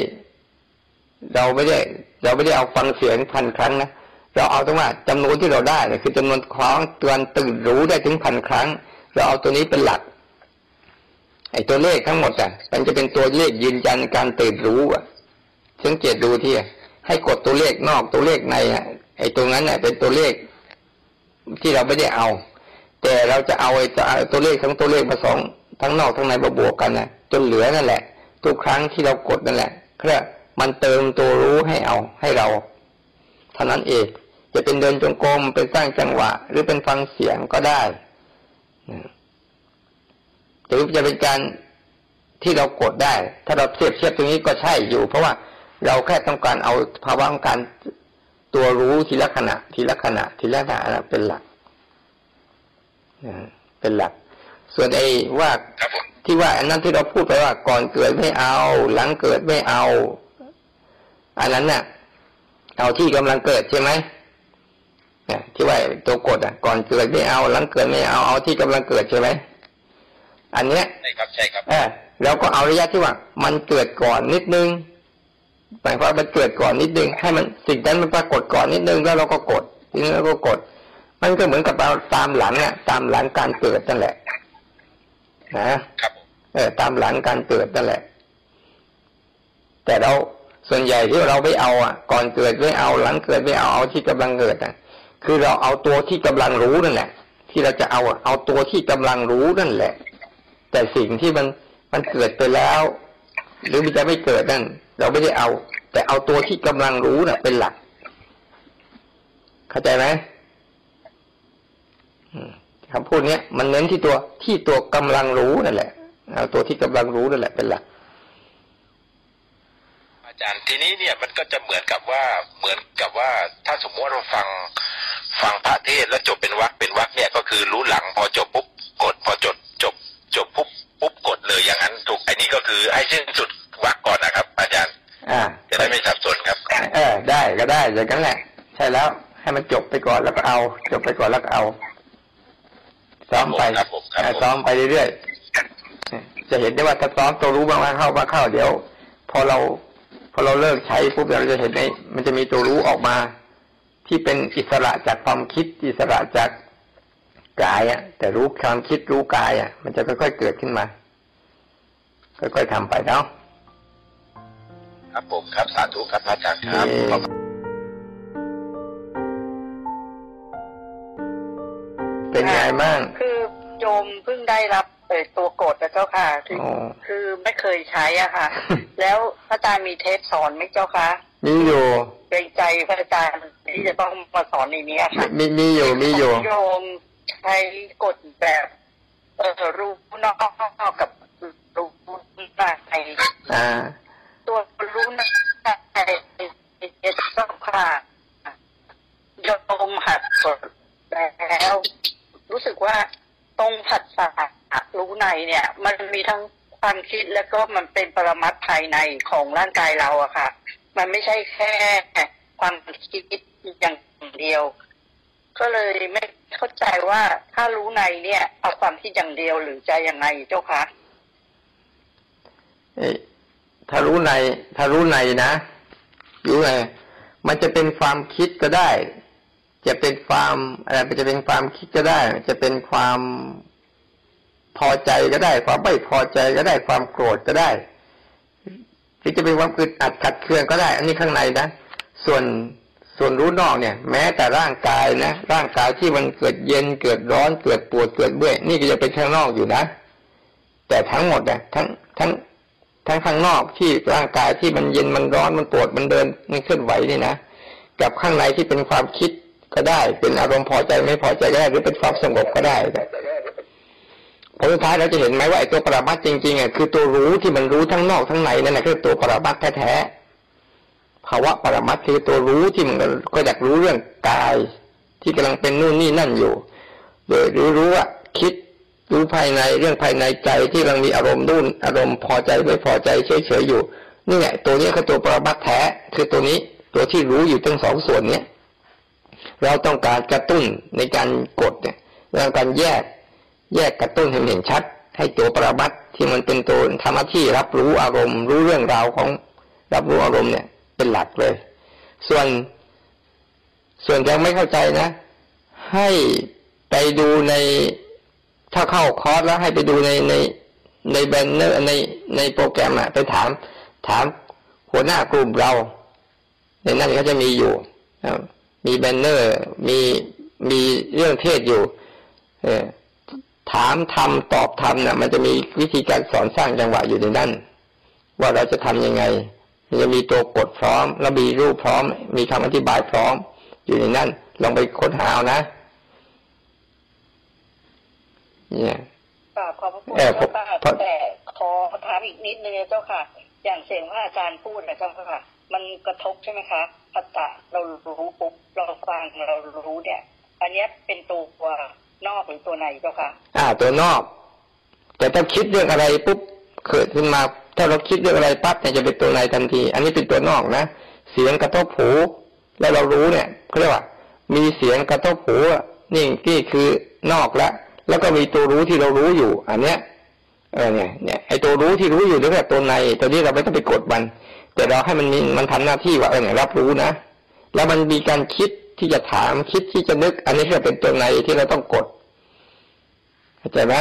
เราไม่ได้ เราไม่ได้เอาฟังเสียงพันครั้งนะ เราเอาตรงว่าจำนวนที่เราได้เนี่ยคือจำนวนครั้งเตือนตื่นรู้ได้ถึงพันครั้ง เราเอาตัวนี้เป็นหลัก ไอ้ตัวเลขทั้งหมดอะ มันจะเป็นตัวเลขยืนยันการตื่นรู้อะสังเกตดูที่ให้กดตัวเลขนอกตัวเลขในอะไอ้ตรงนั้นเน่ะเป็นตัวเลข ที่เราไม่ได้เอา แต่เราจะเอาไอ้ตัวตัวเลขทั้งตัวเลขมาสองทั้งนอกทั้งในมาบวกกันนะจนเหลือนั่นแหละทุกครั้งที่เรากดนั่นแหละเพื่อมันเติมตัวรู้ให้เอาให้เรา ท่านั้นเองจะเป็นเดินจงกรมเป็นสร้างจังหวะ หรือเป็นฟังเสียงก็ได้หรือจะเป็นการที่เรากดได้ ถ้าเราเทียบเทียบตรงนี้ก็ใช่อยู่ เพราะว่าเราแค่ต้องการเอาภาวะของการตัวรู้ทีละขณะ ทีละขณะ ทีละขณะเป็นหลักเป็นหลัก ส่วนไอ้ว่าที่ว่าอันนั้นที่เราพูดไปว่าก่อนเกิดไม่เอา หลังเกิดไม่เอา อันนั้นน่ะ เอาที่กำลังเกิดใช่ไหมเนี่ยที่ว่าตัวกดอะ ก่อนเกิดไม่เอาหลังเกิดไม่เอาเอาที่กำลังเกิดใช่ไหมอันเนี้ยใช่ครับใช่ครับเออเราก็เอาระยะที่ว่า มันเกิดก่อนนิดนึงหมายความว่ามันเกิดก่อนนิดนึง ให้มันสิ่งนั้นมันปรากฏก่อนนิดนึงแล้วเราก็กดทีนี้เราก็กด มันก็เหมือนกับเราตามหลังอะตามหลังการเกิดนั่นแหละนะครับผมเออตามหลังการเกิดนั่นแหละ แต่เรา ส่วนใหญ่ที่เราไม่เอาอะ ก่อนเกิดไม่เอาหลังเกิดไม่เอาเอาที่กำลังเกิดอะ คือเราเอาตัวที่กำลังรู้นั่นแหละ ที่เราจะเอาอะเอาตัวที่กำลังรู้นั่นแหละ แต่สิ่งที่มันมันเกิดไปแล้ว หรือมันจะไม่เกิดนั่นเราไม่ได้เอา แต่เอาตัวที่กำลังรู้น่ะ เป็นหลัก เข้าใจไหมคำพูดเนี้ยมันเน้นที่ตัวที่ตัวกำลังรู้นั่นแหละเอาตัวที่กำลังรู้นั่นแหละเป็นหลัก จารย์ทีนี้เนี่ยมันก็จะเหมือนกับว่าเหมือนกับว่าถ้าสมมติว่าเราฟังฟังพระเทศน์แล้วจบเป็นวรรคเป็นวรรคเนี่ยก็คือรู้หลังพอจบปุ๊บกดพอจบจบจบปุ๊บปุ๊บกดเลยอย่างนั้นถูกอันนี้ก็คือให้สิ้นสุดวรรคก่อนนะครับ อาจารย์อ่าจะได้ไม่สับสนครับเออได้ก็ได้อย่างนั้นแหละ ใช่แล้วให้มันจบไปก่อนแล้วก็เอา จบไปก่อนแล้วก็เอาซ้อมไปครับผมครับผมอ่าซ้อมไปเรื่อยๆจะเห็นได้ว่าถ้าซ้อมตัวรู้บ้างมาเข้ามาเข้าเดี๋ยว พอเราพ อเราเลิกใช้ปุ๊บเราจะเห็นในมันจะมีตัวรู้ออกมา ที่เป็นอิสระจากความคิดอิสระจากกายอะแต่รู้ความคิดรู้กายอะมันจะค่อยๆเกิดขึ้นมา ค่อยๆทำไปเนาะครับผมครับสาธุครับพระอาจารย์ครับเอ่อขอบเป็นไงบ้างคือโยมเพิ่งได้รับ เอ่อตัวกดนะเจ้าค่ะคืออ๋อ คือไม่เคยใช้อะค่ะ แล้วพระอาจารย์มีเทปสอนไหมเจ้าคะมีอยู่เกรงใจพระอาจารย์ที่จะต้องมาสอนในนี้อะมีค่ะ มีมีอยู่มีอยู่โยมใช้กดแบบเออรู้นอกกับรู้ในอ่า ตัวรู้ในเจ้าค่ะโยมหัดกดแล้ว รู้สึกว่าตรงผัสสะรู้ ในเนี่ย มันมีทั้งความคิดแล้วก็มันเป็นปรมัตภายในของร่างกายเราอะค่ะ มันไม่ใช่แค่ความคิดอย่างเดียว ก็เลยไม่เข้าใจว่าถ้ารู้ในเนี่ย เอาความคิดอย่างเดียวหรือใจะยังไงเจ้าคะถ้ารู้ในถ้ารู้ในนะรู้ในมันจะเป็นความคิดก็ได้ จะเป็นความอะไรมันจะเป็นความคิดก็ได้ จะเป็นความ พอใจก็ได้ ความไม่พอใจก็ได้ความโกรธก็ได้หรือจะเป็นความอึดอัดขัดเคืองก็ได้ อันนี้ข้างในนะส่วนส่วนรู้นอกเนี่ย แม้แต่ร่างกายนะร่างกายที่มันเกิดเย็นเกิดร้อนเกิดปวดเกิดเบื่อนี่ก็จะเป็นข้างนอกอยู่นะ แต่ทั้งหมดเนี่ยทั้งทั้งทั้งข้างนอกที่ร่างกายที่มันเย็นมันร้อนมันปวดมันเดินมันเคลื่อนไหวนี่นะกับข้างในที่เป็นความคิดก็ได้ เป็นอารมณ์พอใจไม่พอใจก็ได้หรือเป็นความสงบก็ได้ ผลสุดท้ายเราจะเห็นไหมว่าไอ้ตัวปรมัตจริงๆอะคือตัวรู้ที่มันรู้ทั้งนอกทั้งในนั่นแหละคือตัวปรมัตแท้ๆภาวะปรมัตคือตัวรู้ที่มันก็อยากรู้เรื่องกาย ที่กำลังเป็นนู่นนี่นั่นอยู่ โดยรู้รู้ว่าคิดรู้ภายในเรื่องภายในใจที่กำลังมีอารมณ์นู่นอารมณ์พอใจไม่พอใจเฉยๆอยู่นี่ไงตัวนี้คือตัวปรมัตแท้คือตัวนี้ตัวที่รู้อยู่ทั้งสองส่วนเนี้ยเราต้องการกระตุ้นในการกดเนี่ยเราต้องการแยก แยกกระตุ้นให้เห็นชัด ให้ตัวปรมัตที่มันเป็นตัวทำหน้าที่รับรู้อารมณ์ รู้เรื่องราวของรับรู้อารมณ์เนี่ย เป็นหลักเลย ส่วน ส่วนยังไม่เข้าใจนะ ให้ไปดูในถ้าเข้าคอร์สแล้วให้ไปดูในในใน banner ในในโปรแกรมอะไปถาม ถามหัวหน้ากลุ่มเรา ในนั้นเขาจะมีอยู่มี banner มีมีเรื่องเทศน์อยู่ เออ ถามธรรมตอบธรรมน่ะ มันจะมีวิธีการสอนสร้างจังหวะอยู่ในนั้นว่าเราจะทำยังไง มันจะมีตัวกดพร้อม แล้วมีรูปพร้อม มีคำอธิบายพร้อม อยู่ในนั้นลองไปค้นหาเอานะ เนี่ยกราบขอบพระคุณเออผมเจ้าค่ะผมแต่ขอถามอีกนิดนึงนะเจ้าค่ะ อย่างเสียงว่าอาจารย์พูดนะเจ้าค่ะ มันกระทบใช่ไหมคะพัตตะเรารู้ปุ๊บเราฟังเรารู้เนี่ย อันเนี้ยเป็นตัว นอกหรือตัวในเจ้าค่ะ อ่า ตัวนอก แต่ถ้าคิดเรื่องอะไรปุ๊บเกิดขึ้นมาถ้าเราคิดเรื่องอะไรปั๊บเนี่ยจะเป็นตัวในทันที อันนี้เป็นตัวนอกนะเสียงกระทบหูแล้วเรารู้เนี่ยเขาเรียกว่า มีเสียงกระทบหูนี่นี่คือนอกแล้วแล้วก็มีตัวรู้ที่เรารู้อยู่ อันเนี้ยเออเนี่ยเนี่ยไอตัวรู้ที่รู้อยู่เรียกว่าตัวในตัวนี้เราไม่ต้องไปกดมัน แต่เราให้มันมีมันทำหน้าที่ว่าเออเนี่ยรับรู้นะแล้วมันมีการคิด ที่จะถามคิดที่จะนึก อันนี้เรียกเป็นตัวในที่เราต้องกดเข้าใจไหม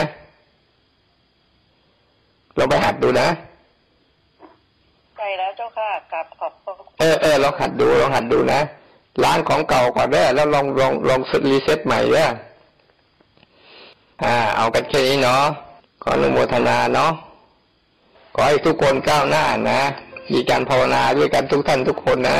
ลองไปหัดดูนะใช่แล้วเจ้าค่ะกราบขอบพระคุณเออเออลองหัดดูลองหัดดูนะล้างของเก่าก่อนได้แล้วลองลองลองรีเซ็ตใหม่ด้วยอ่า เอากันแค่นี้เนาะขออนุโมทนาเนาะขอให้ทุกคนก้าวหน้านะมีการภาวนาด้วยกันทุกท่านทุกคนนะ